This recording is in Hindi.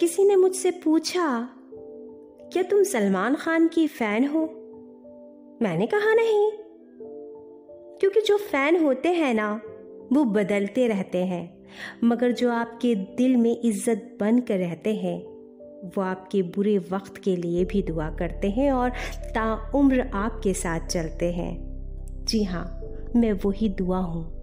किसी ने मुझसे पूछा, क्या तुम सलमान खान की फ़ैन हो? मैंने कहा, नहीं, क्योंकि जो फ़ैन होते हैं ना, वो बदलते रहते हैं। मगर जो आपके दिल में इज़्ज़त बन कर रहते हैं, वो आपके बुरे वक्त के लिए भी दुआ करते हैं और ताउम्र आपके साथ चलते हैं। जी हाँ मैं वही दुआ हूँ।